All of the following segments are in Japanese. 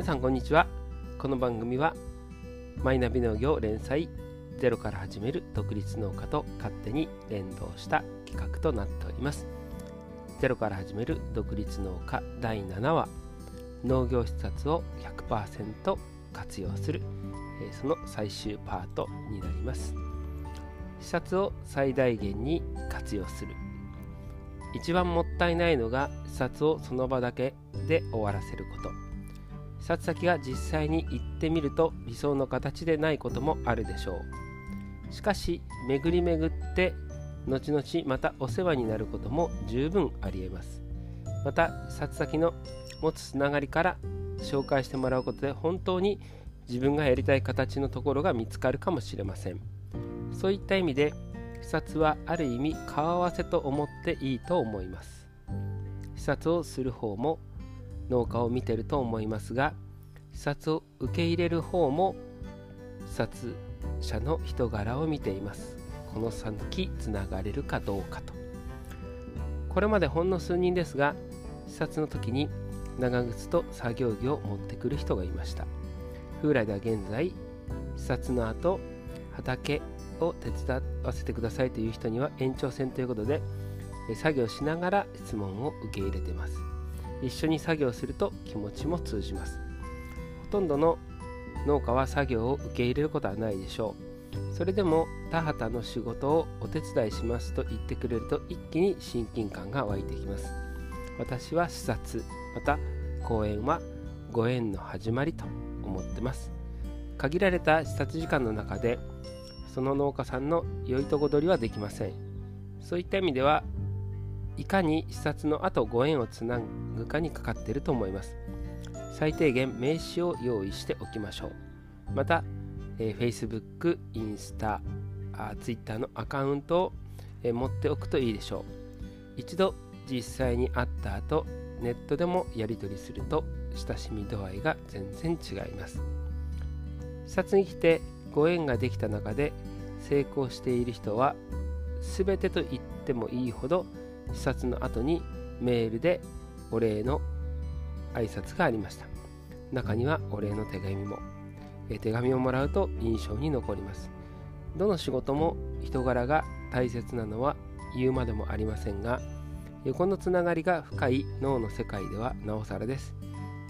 皆さんこんにちは。この番組はマイナビ農業連載ゼロから始める独立農家と勝手に連動した企画となっております。ゼロから始める独立農家第7話農業施策を100%活用するその最終パートになります。視察を最大限に活用する。一番もったいないのが視察をその場だけで終わらせること。視察先が実際に行ってみると理想の形でないこともあるでしょう。しかし巡り巡って後々またお世話になることも十分ありえます。また視察先の持つつながりから紹介してもらうことで本当に自分がやりたい形のところが見つかるかもしれません。そういった意味で視察はある意味顔合わせと思っていいと思います。視察をする方も農家を見てると思いますが視察を受け入れる方も視察者の人柄を見ています。この先つながれるかどうかと。これまでほんの数人ですが視察の時に長靴と作業着を持ってくる人がいました。風来では現在視察の後畑を手伝わせてくださいという人には延長戦ということで作業しながら質問を受け入れてます。一緒に作業すると気持ちも通じます。ほとんどの農家は作業を受け入れることはないでしょう。それでも田畑の仕事をお手伝いしますと言ってくれると一気に親近感が湧いてきます。私は視察また講演はご縁の始まりと思ってます。限られた視察時間の中でその農家さんの良いとこ取りはできません。そういった意味ではいかに視察の後ご縁をつなぐかにかかっていると思います。最低限名刺を用意しておきましょう。また、えー、Facebook、インスタ、Twitter のアカウントを、えー、持っておくといいでしょう。一度実際に会った後ネットでもやり取りすると親しみ度合いが全然違います。視察に来てご縁ができた中で成功している人は全てと言ってもいいほど視察の後にメールでお礼の挨拶がありました。中にはお礼の手紙も。手紙をもらうと印象に残ります。どの仕事も人柄が大切なのは言うまでもありませんが横のつながりが深い脳の世界ではなおさらです。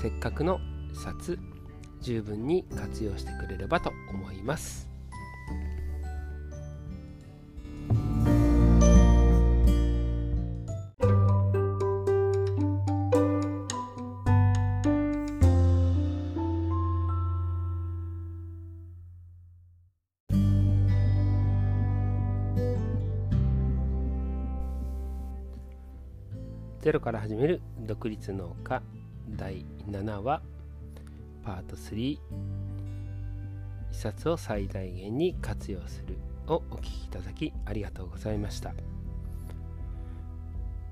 せっかくの視察十分に活用してくれればと思います。ゼロから始める独立農家第7話パート3視察を最大限に活用するをお聞きいただきありがとうございました。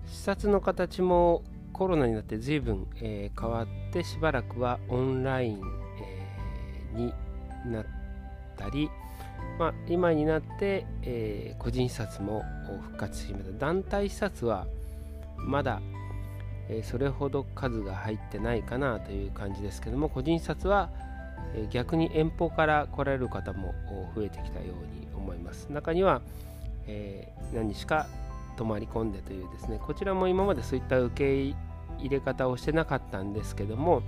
視察の形もコロナになって随分、えー、変わってしばらくはオンライン、えー、になったり、まあ、今になって、えー、個人視察も復活しました。団体視察はまだ、えそれほど数が入ってないかなという感じですけども個人札は、え逆に遠方から来られる方も増えてきたように思います。中には、え、何日か泊まり込んでというですねこちらも今までそういった受け入れ方をしてなかったんですけども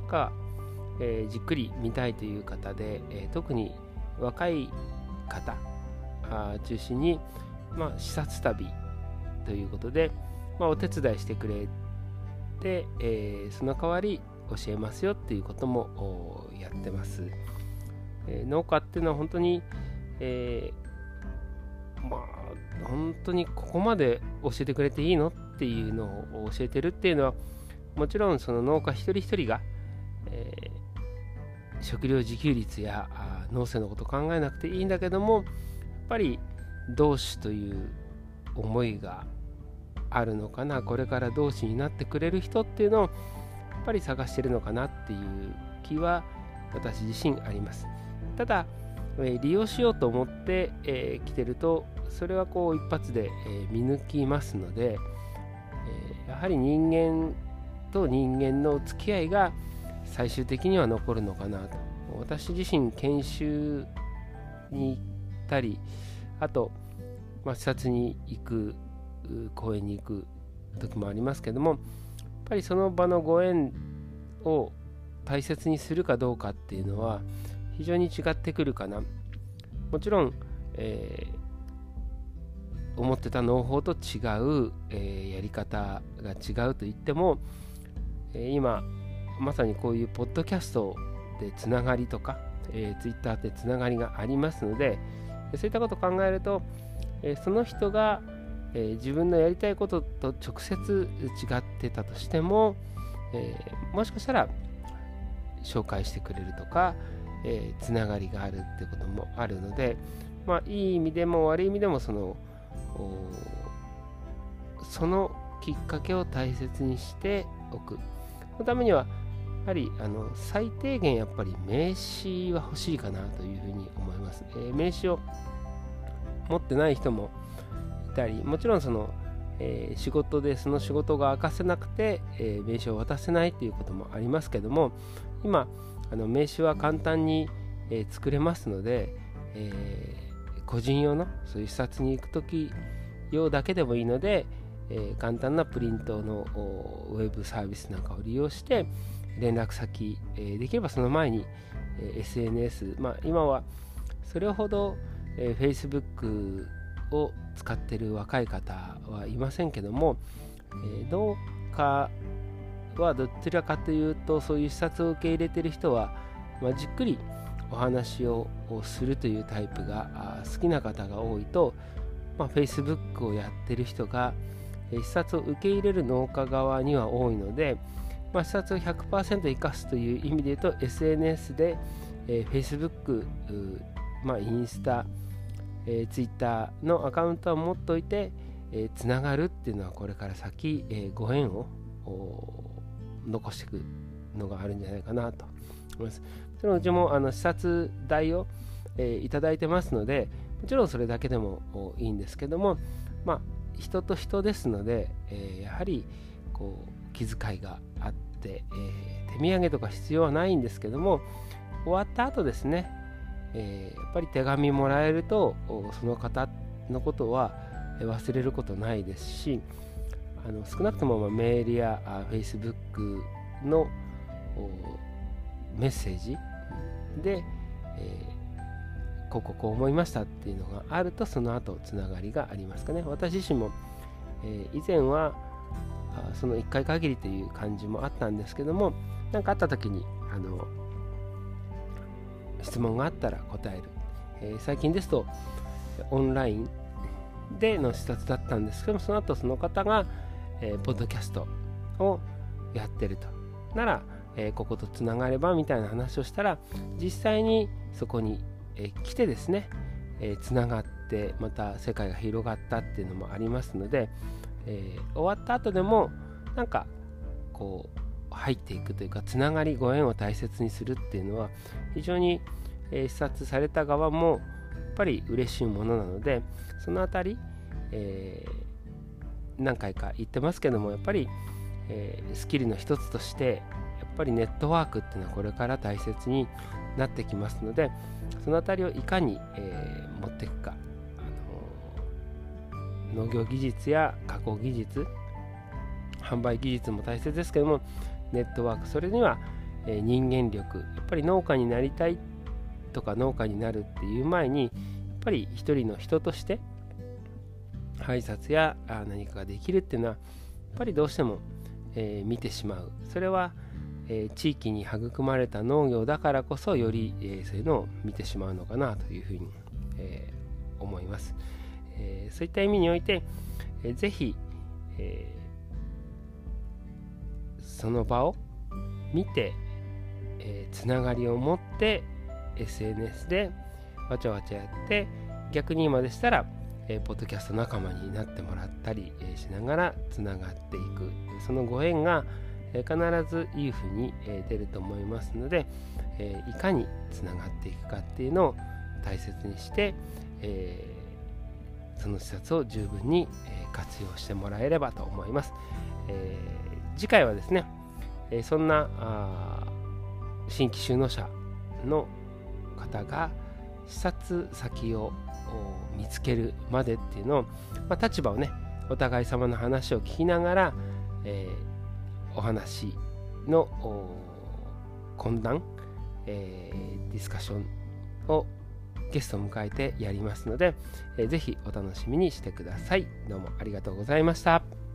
なんか、え、じっくり見たいという方で、え、特に若い方中心に、まあ、視察旅ということで、まあ、お手伝いしてくれて、えー、その代わり教えますよっていうこともやってます。えー、農家っていうのは本当に、えー、まあ本当にここまで教えてくれていいのっていうのを教えてるっていうのはもちろんその農家一人一人が、えー、食料自給率や農政のこと考えなくていいんだけどもやっぱり同志という思いがあるのかなこれから同志になってくれる人っていうのをやっぱり探してるのかなっていう気は私自身あります。ただ、え利用しようと思って、えー、来てるとそれはこう一発で、え見抜きますので、えやはり人間と人間の付き合いが最終的には残るのかなと。私自身研修に行ったりあと、まあ、視察に行く公園に行く時もありますけどもやっぱりその場のご縁を大切にするかどうかっていうのは非常に違ってくるかな。もちろん、えー、思ってた農法と違う、えー、やり方が違うと言っても、えー、今まさにこういうポッドキャストでつながりとか、えー、ツイッターでつながりがありますのでそういったことを考えると、え、その人が、えー、自分のやりたいことと直接違ってたとしても、えもしかしたら紹介してくれるとか、えつながりがあるってこともあるので、まあ、いい意味でも悪い意味でもそのそのきっかけを大切にしておく。そのためにはぱりあの最低限やっぱり名刺は欲しいかなというふうに思います、えー、名刺を持ってない人もたりもちろんその、えー、仕事でその仕事が明かせなくて、えー、名刺を渡せないということもありますけども今あの名刺は簡単に、え作れますので、え個人用のそういう視察に行く時用だけでもいいので、え簡単なプリントのウェブサービスなんかを利用して、連絡先、えー、できればその前に、えー、SNS、まあ、今はそれほど、えー、Facebook を使ってる若い方はいませんけども、えー、農家はどちらかというとそういう視察を受け入れてる人は、まあ、じっくりお話をするというタイプが好きな方が多いと、まあ、Facebook をやってる人が視察を受け入れる農家側には多いので、まあ、視察を100%生かすという意味で言うと SNS で、えー、Facebook、まあ、インスタ、えー、Twitter のアカウントを持っておいて、えー、つながるっていうのはこれから先、えー、ご縁を残していくのがあるんじゃないかなと思います。もちろんうちもあの視察代を、えー、いただいてますのでもちろんそれだけでもいいんですけどもまあ人と人ですので、えー、やはりこう気遣いがあって、えー、手土産とか必要はないんですけども終わった後ですね、えー、やっぱり手紙もらえるとその方のことは忘れることないですしあの少なくともメールやあ Facebook のメッセージで、えー、こうこうこう思いましたっていうのがあるとその後つながりがありますかね。私自身も、えー、以前はその1回限りという感じもあったんですけども何かあった時にあの質問があったら答える、えー、最近ですとオンラインでの視察だったんですけどもその後その方が、えー、ポッドキャストをやってると。なら、えー、こことつながればみたいな話をしたら実際にそこに、えー、来てですね、えー、つながってまた世界が広がったっていうのもありますので、えー、終わった後でもなんかこう入っていくというかつながりご縁を大切にするっていうのは非常に、え、視察された側もやっぱり嬉しいものなのでその辺り、えー、何回か言ってますけどもやっぱり、えー、スキルの一つとしてやっぱりネットワークっていうのはこれから大切になってきますのでその辺りをいかに、えー、持っていくかあの農業技術や加工技術販売技術も大切ですけどもネットワークそれには、え、人間力やっぱり農家になりたいとか農家になるっていう前にやっぱり一人の人として挨拶や何かができるっていうのはやっぱりどうしても、えー、見てしまうそれは、えー、地域に育まれた農業だからこそより、えそういうのを見てしまうのかなというふうに、え思います。え、そういった意味において、えー、ぜひ、えー、その場を見て、えー、つながりを持って SNS でわちゃわちゃやって逆に今でしたら、えー、ポッドキャスト仲間になってもらったり、えー、しながらつながっていくそのご縁が、えー、必ずいいふうに、えー、出ると思いますので、えー、いかにつながっていくかっていうのを大切にして、えーその施設を十分に、え活用してもらえればと思います。えー、次回はですね、えそんな新規就農者の方が視察先を見つけるまでっていうのを、まあ、立場をねお互い様の話を聞きながら、えー、お話の懇談、えー、ディスカッションをゲストを迎えてやりますので、えー、ぜひお楽しみにしてください。どうもありがとうございました。